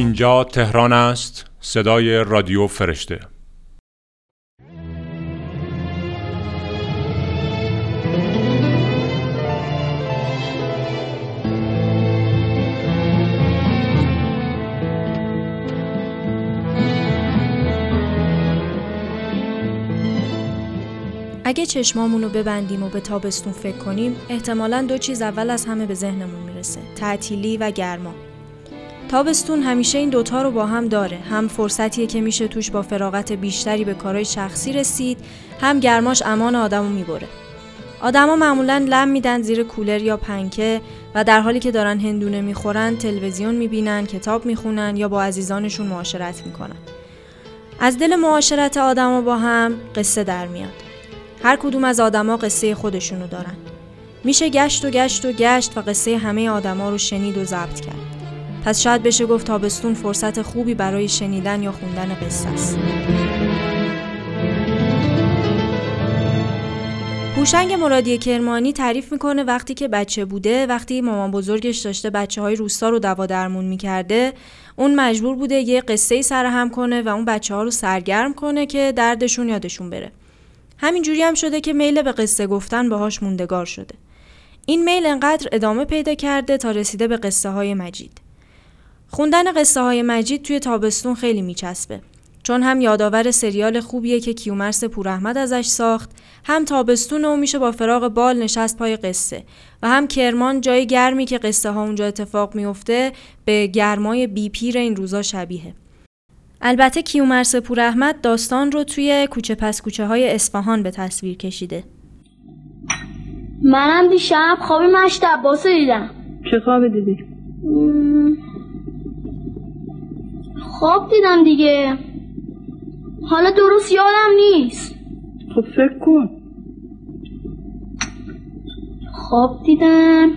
اینجا تهران است. صدای رادیو فرشته. اگه چشمامون رو ببندیم و به تابستون فکر کنیم احتمالا دو چیز اول از همه به ذهنمون می‌رسه تعطیلی و گرما. تابستون همیشه این دوتا رو با هم داره هم فرصتیه که میشه توش با فراغت بیشتری به کارهای شخصی رسید هم گرماش امان آدمو می‌بره آدما معمولا لم میدن زیر کولر یا پنکه و در حالی که دارن هندونه می‌خورن تلویزیون می‌بینن کتاب می‌خونن یا با عزیزانشون معاشرت می‌کنن از دل معاشرت آدما با هم قصه در میاد هر کدوم از آدما قصه خودشونو دارن. میشه گشت و گشت و گشت و قصه همه آدما رو شنید و ضبط کرد. پس شاید بشه گفت تابستون فرصت خوبی برای شنیدن یا خوندن قصه است. هوشنگ مرادی کرمانی تعریف می‌کنه وقتی که بچه بوده وقتی مامان بزرگش داشته بچه های روستا رو دوا درمون می‌کرده اون مجبور بوده یه قصه سرهم کنه و اون بچه ها رو سرگرم کنه که دردشون یادشون بره همین جوری هم شده که میل به قصه گفتن باهاش موندگار شده. این میل انقدر ادامه پیدا کرده تا رسیده به قصه های مجید. خوندن قصه های مجید توی تابستون خیلی میچسبه. چون هم یادآور سریال خوبیه که کیومرس پوراحمد ازش ساخت هم تابستون و میشه با فراغ بال نشست پای قصه و هم کرمان جای گرمی که قصه ها اونجا اتفاق میفته به گرمای بی پیر این روزا شبیه البته کیومرس پور احمد داستان رو توی کوچه پس کوچه های اصفهان به تصویر کشیده منم دیشب خوابی مشت عباس دیدم چه خوابی دیدی؟ خواب دیدم دیگه. حالا درست یادم نیست. خب فکر کن. خواب دیدم.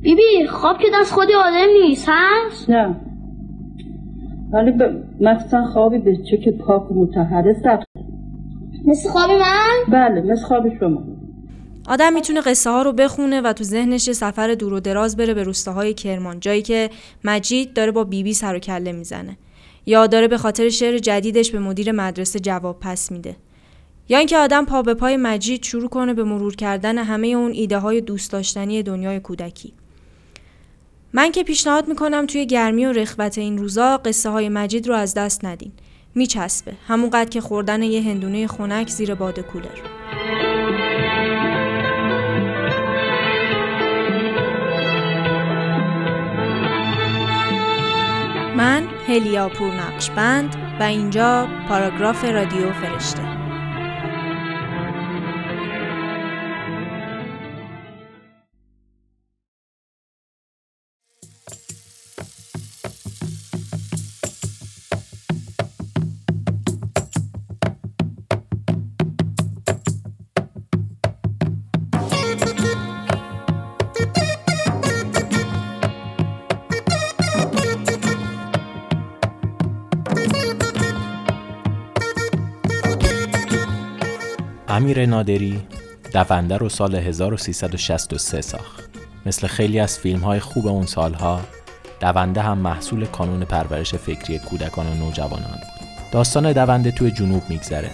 بیبی خواب که دست خودی آدم نیست هست؟ نه. ولی ب... مثلا خوابی به که پاک و متحره سخت مثل خواب من؟ بله مثل خواب شما. آدم می‌تونه قصه ها رو بخونه و تو ذهنش سفر دور و دراز بره به روستاهای کرمان جایی که مجید داره با بیبی بی سر و کله می‌زنه یا داره به خاطر شعر جدیدش به مدیر مدرسه جواب پس میده یا اینکه آدم پا به پای مجید شروع کنه به مرور کردن همه اون ایده های دوست داشتنی دنیای کودکی من که پیشنهاد می‌کنم توی گرمی و رخوت این روزا قصه های مجید رو از دست ندین. میچسبه. همونقدر که خوردن یه هندونه خنک زیر باد کولر. من هلیا پور نقشبند و اینجا پاراگراف رادیو فرشته. امیر نادری دونده رو سال 1363 ساخت. مثل خیلی از فیلم های خوب اون سالها دونده هم محصول کانون پرورش فکری کودکان و نوجوانان بود. داستان دونده توی جنوب میگذره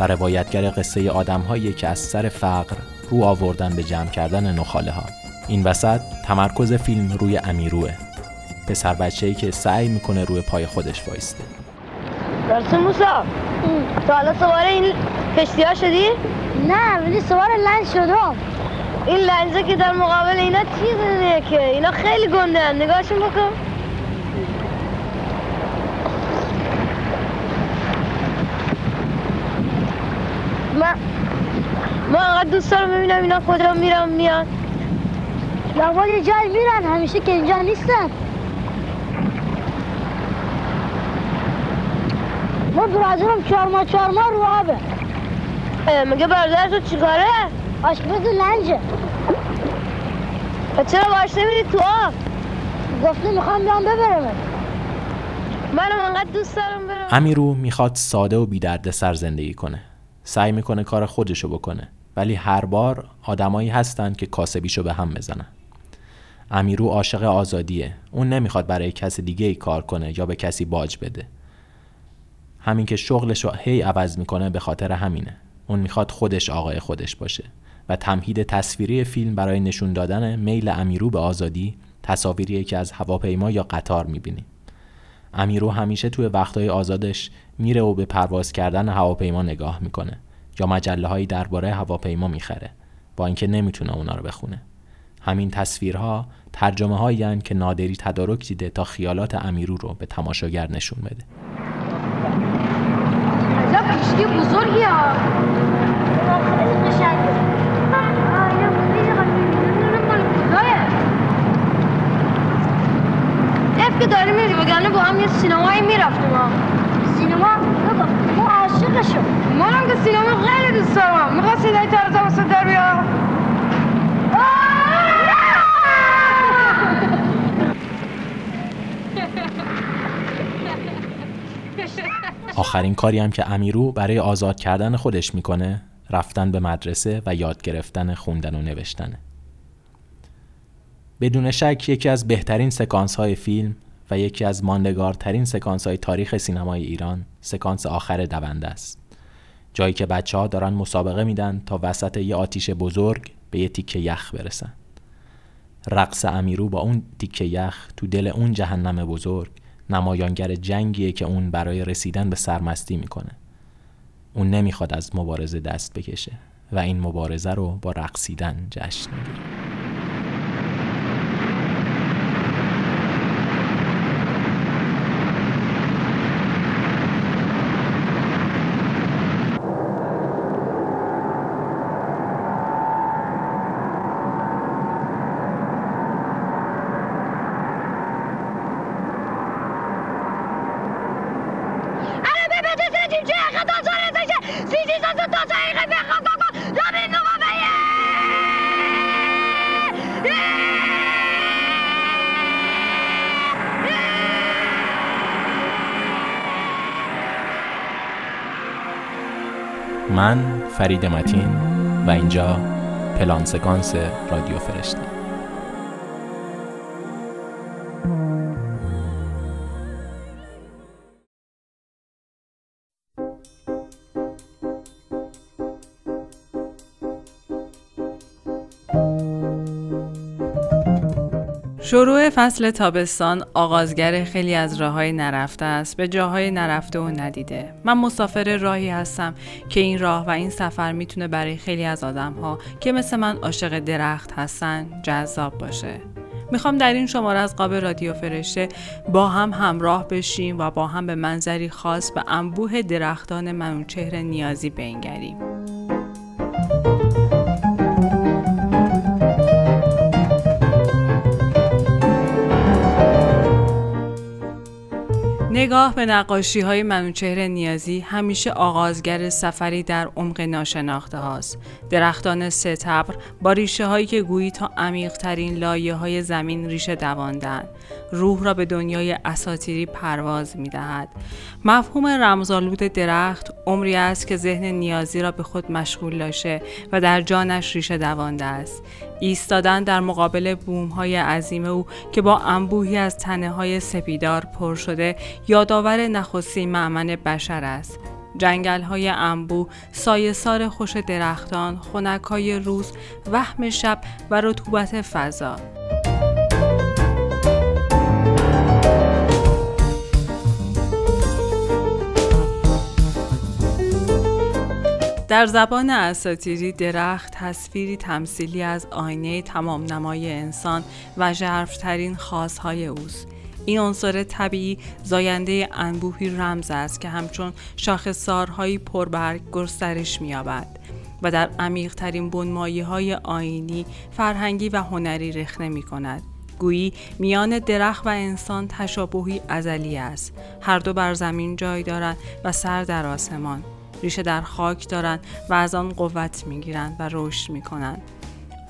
و روایتگر قصه آدم که از سر فقر رو آوردن به جمع کردن نخاله ها این وسط تمرکز فیلم روی امیروه. پسر بچه که سعی می‌کنه روی پای خودش وایسته. درسته موسا؟ تو حالا سوار این کشتی ها شدی؟ نه ولی سوار لنج شدم این لنجه که در مقابل اینا چیزه که؟ اینا خیلی گنده نگاهشون بکن. من ما انقدر دوست دارم ببینم اینا کجا میرم میان. لغوال یه جای میرن همیشه که اینجا نیستن. ما برادرم چارما چارما رو آبه. مگه برادر تو چیکاره؟ آشپز لنجه چرا باش نمیری تو آب؟ گفته می‌خوام بیام ببرم منم انقدر دوست دارم برم امیرو می‌خواد ساده و بی درد سر زندگی کنه سعی می‌کنه کار خودشو بکنه ولی هر بار آدمایی هستن که کاسبیشو به هم بزنن امیرو عاشق آزادیه اون نمی‌خواد برای کسی دیگه ای کار کنه یا به کسی باج بده همین که شغلش رو هی عوض می‌کنه به خاطر همینه اون می‌خواد خودش آقای خودش باشه. و تمهید تصویری فیلم برای نشون دادن میل امیرو به آزادی تصاویری که از هواپیما یا قطار می‌بینیم. امیرو همیشه توی وقتهای آزادش میره و به پرواز کردن هواپیما نگاه می‌کنه یا مجله هایی درباره هواپیما می‌خره با اینکه نمی‌تونه اونا رو بخونه. همین تصویرها ترجمه هایی که نادری تدارک دیده تا خیالات امیرو رو به تماشاگر نشون بده. کشتی بزرگی ها. خیلی قشنگه که داری میری وگرنه با هم یه سینمایی می‌رفتیم ها. سینما؟ بابا ما عاشقشم منم که سینما خیلی دوست دارم. می‌خواد صدای تر تماسد در بیا آخرین کاری هم که امیرو برای آزاد کردن خودش می‌کنه رفتن به مدرسه و یاد گرفتن خوندن و نوشتنه بدون شک یکی از بهترین سکانس های فیلم و یکی از ماندگارترین سکانس های تاریخ سینمای ایران سکانس آخر دونده است. جایی که بچه ها دارن مسابقه میدن تا وسط یه آتیش بزرگ به یه تیکه یخ برسن. رقص امیرو با اون تیکه یخ تو دل اون جهنم بزرگ نمایانگر جنگیه که اون برای رسیدن به سرمستی می‌کنه. اون نمی‌خواد از مبارزه دست بکشه و این مبارزه رو با رقصیدن جشن می‌گیره. من فرید متین و اینجا پلان سکانس رادیو فرشته. شروع فصل تابستان آغازگر خیلی از راههای نرفته است به جاهای نرفته و ندیده. من مسافر راهی هستم که این راه و این سفر می‌تونه برای خیلی از آدم ها که مثل من عاشق درخت هستن جذاب باشه. می‌خوام در این شماره از قاب رادیو فرشته با هم همراه بشیم و با هم به منظری خاص و انبوه درختان منوچهر نیازی بنگریم. نگاه به نقاشی های منوچهر نیازی همیشه آغازگر سفری در عمق ناشناخته هاست. درختان ستبر با ریشه هایی که گویی تا عمیق ترین لایه های زمین ریشه دواندن. روح را به دنیای اساتیری پرواز می دهد. مفهوم رمزالود درخت عمری است که ذهن نیازی را به خود مشغول داشته و در جانش ریشه دوانده است. ایستادن در مقابل بوم های عظیم او که با انبوهی از تنه های سپیدار پر شده یادآور نخستی معمن بشر است جنگل های انبو، سایسار خوش درختان، خونک های روز، وهم شب و رطوبت فضا در زبان اساتیری درخت تصویری تمثیلی از آینه تمام نمای انسان و ژرفترین خاصهای اوست این عنصر طبیعی زاینده انبوهی رمز است که همچون شاخصارهایی پربرگ گسترش می‌یابد و در عمیقترین بنمایی های آینی، فرهنگی و هنری رخنه می کند. گویی میان درخت و انسان تشابهی ازلی است. هر دو بر زمین جای دارند و سر در آسمان. ریشه در خاک دارند و از آن قوت می‌گیرند و رشد می کنند.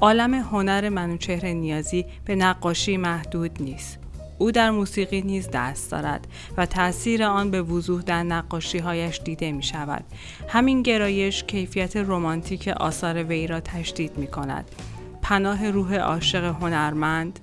عالم هنر منوچهر نیازی به نقاشی محدود نیست. او در موسیقی نیز دست دارد و تاثیر آن به وضوح در نقاشی هایش دیده می شود. همین گرایش کیفیت رمانتیک آثار وی را تشدید می کند. پناه روح عاشق هنرمند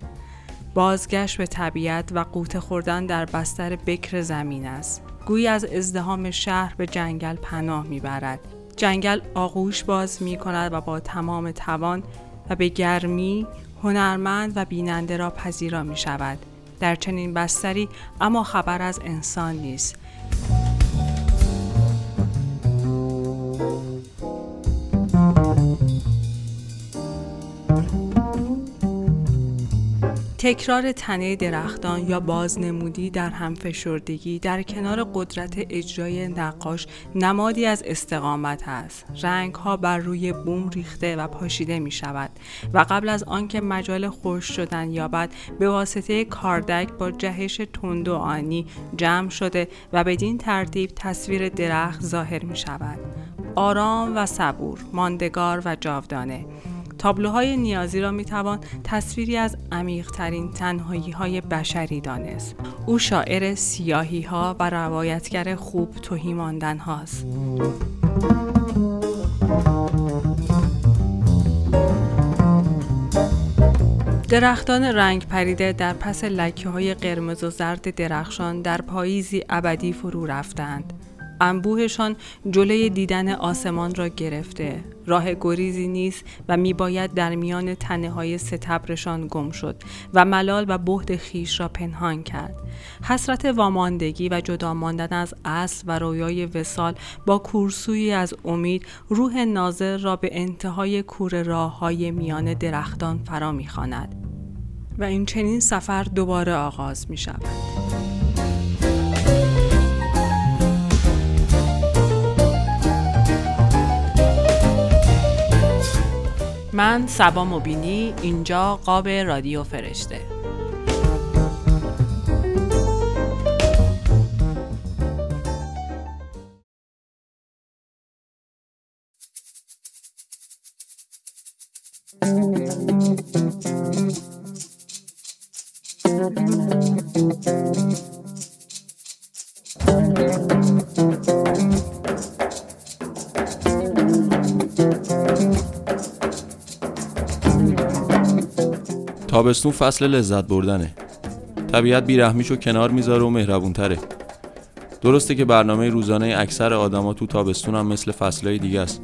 بازگشت به طبیعت و قوت خوردن در بستر بکر زمین است گویی از ازدهام شهر به جنگل پناه می‌برد جنگل آغوش باز می کند و با تمام توان و به گرمی هنرمند و بیننده را پذیرا می شود. در چنین بستری اما خبر از انسان نیست تکرار تنه درختان یا بازنمودی در همفشردگی در کنار قدرت اجرای نقاش نمادی از استقامت است. رنگ ها بر روی بوم ریخته و پاشیده می شود و قبل از آنکه مجال خوش شدن یابد به واسطه کاردک با جهش تند و آنی جمع شده و بدین ترتیب تصویر درخت ظاهر می شود. آرام و صبور، ماندگار و جاودانه تابلوهای نیازی را می‌توان تصویری از عمیقترین تنهایی های بشری دانست. او شاعر سیاهی ها و روایتگر خوب توهی ماندن هاست. درختان رنگ پریده در پس لکه های قرمز و زرد درخشان در پاییزی ابدی فرو رفتند. انبوهشان جلوی دیدن آسمان را گرفته راه گریزی نیست و میباید در میان تنه های ستبرشان گم شد و ملال و بهد خیش را پنهان کرد حسرت واماندگی و جدا ماندن از اصل و رویای وسال با کورسوی از امید روح ناظر را به انتهای کور راه های میان درختان فرا می‌خواند و این چنین سفر دوباره آغاز می شود. من سبا مبینی اینجا قاب رادیو فرشته. تابستون فصل لذت بردنه. طبیعت بیرحمیشو کنار می‌ذاره و مهربونتره. درسته که برنامه روزانه اکثر آدما تو تابستون هم مثل فصلهای دیگه است.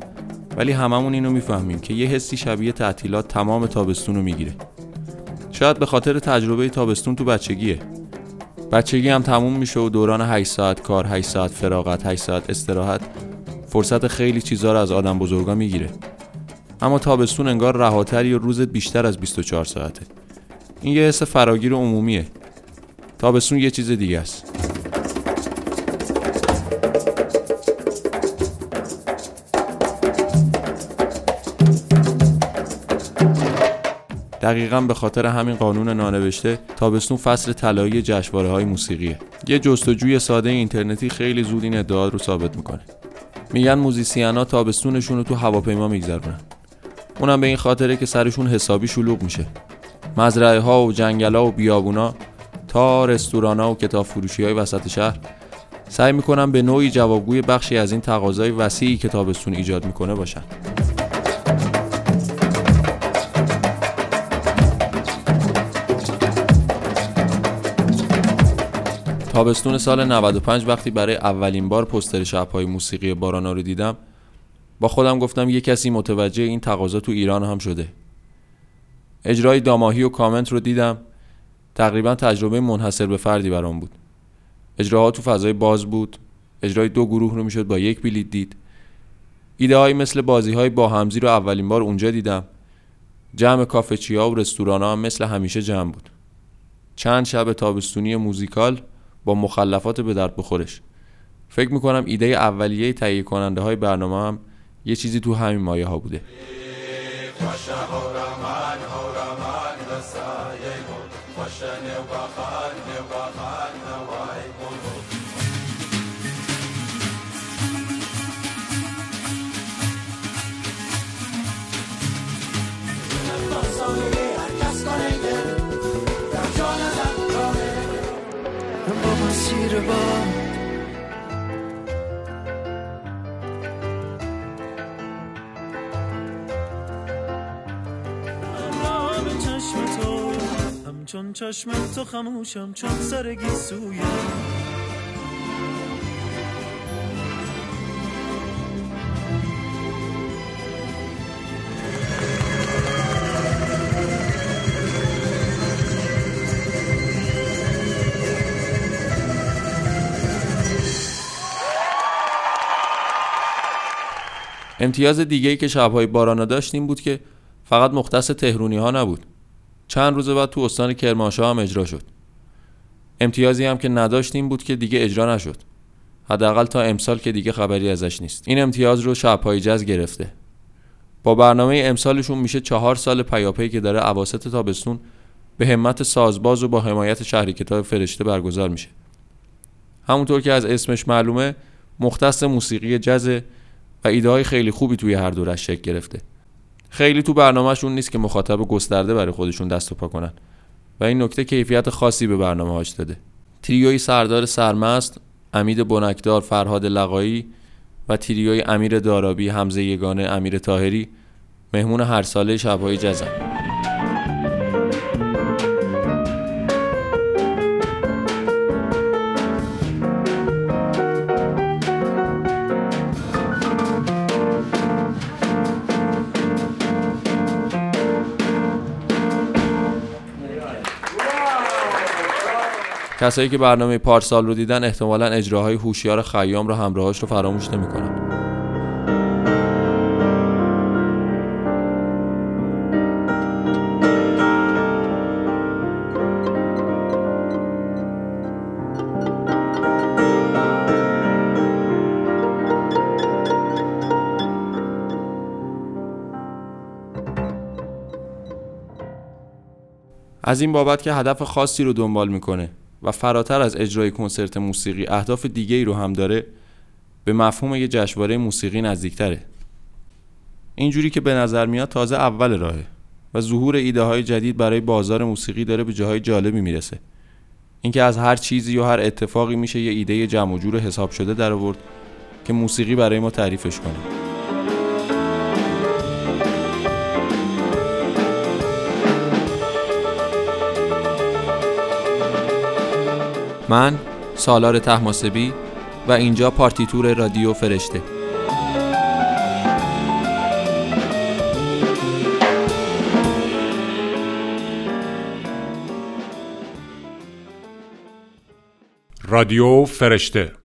ولی هممون اینو می‌فهمیم که یه حسی شبیه تعطیلات تمام تابستون رو می‌گیره. شاید به خاطر تجربه تابستون تو بچگیه. بچگی هم تموم میشه و دوران 8 ساعت کار 8 ساعت فراغت 8 ساعت استراحت فرصت خیلی چیزا رو از آدم بزرگا می‌گیره. اما تابستون انگار رهاتری و روزت بیشتر از 24 ساعته. این یه حس فراگیر عمومیه. تابستون یه چیز دیگه است. دقیقا به خاطر همین قانون نانوشته تابستون فصل طلایی جشنواره های موسیقیه. یه جستجوی ساده اینترنتی خیلی زود این ادعا رو ثابت می‌کنه. میگن موزیسینا تابستونشون رو تو هواپیما میگذرونن. اونم به این خاطره که سرشون حسابی شلوغ میشه. مزرعه ها و جنگل ها و بیابونا تا رستوران ها و کتاب فروشی های وسط شهر. سعی می‌کنم به نوعی جوابگوی بخشی از این تقاضای وسیعی که تابستون ایجاد می‌کنه باشن. تابستون سال 95 وقتی برای اولین بار پستر شبهای موسیقی بارانا رو دیدم با خودم گفتم یه کسی متوجه این تقاضا تو ایران هم شده. اجرای داماهی و کامنت رو دیدم. تقریبا تجربه منحصر به فردی برام بود. اجراها تو فضای باز بود. اجرای دو گروه رو می‌شد با یک بلیت دید. ایده های مثل بازی های با همزی رو اولین بار اونجا دیدم. جمع کافه چیا و رستوران هم مثل همیشه جمع بود. چند شب تابستونی موزیکال با مخلفات به درد بخورش. فکر می‌کنم ایده اولیه تهیه کننده های برنامه هم یه چیزی تو همین مایه ها بوده والشان وقفان چون چشم تو خموشم چون سرگی سویم. امتیاز دیگه ای که شبهای بارانا داشت این بود که فقط مختص تهرونی ها نبود. چند روز بعد تو استان کرمانشاه هم اجرا شد. امتیازی هم که نداشت این بود که دیگه اجرا نشد. حداقل تا امسال که دیگه خبری ازش نیست. این امتیاز رو شبهای جز گرفته. با برنامه امسالشون میشه چهار سال پیاپی که داره عواست تابستون به همت سازباز و با حمایت شهری کتاب فرشته برگزار میشه. همونطور که از اسمش معلومه مختص موسیقی جز و ایده های خیلی خوبی توی هر دورش شکل گرفته. خیلی تو برنامهشون نیست که مخاطب گسترده برای خودشون دست و پا کنن. و این نکته کیفیت خاصی به برنامه هاش داده. تریوی سردار سرمست امید بنکدار فرهاد لقایی و تریوی امیر دارابی حمزه یگانه امیر تاهری مهمون هر ساله شبهای جزن. کسایی که برنامه پارسال رو دیدن احتمالا اجراهای هوشیار خیام رو همراهاش رو فراموش نمی‌کنن. از این بابت که هدف خاصی رو دنبال می‌کنه. و فراتر از اجرای کنسرت موسیقی اهداف دیگه ای رو هم داره به مفهوم یه جشنواره موسیقی نزدیکتره. اینجوری که به نظر میاد تازه اول راهه و ظهور ایده های جدید برای بازار موسیقی داره به جاهای جالبی می‌رسه. اینکه از هر چیزی و هر اتفاقی میشه یه ایده جمع و جور حساب شده در آورد که موسیقی برای ما تعریفش کنه. من سالار تحماسبی و اینجا پارتیتور رادیو فرشته. رادیو فرشته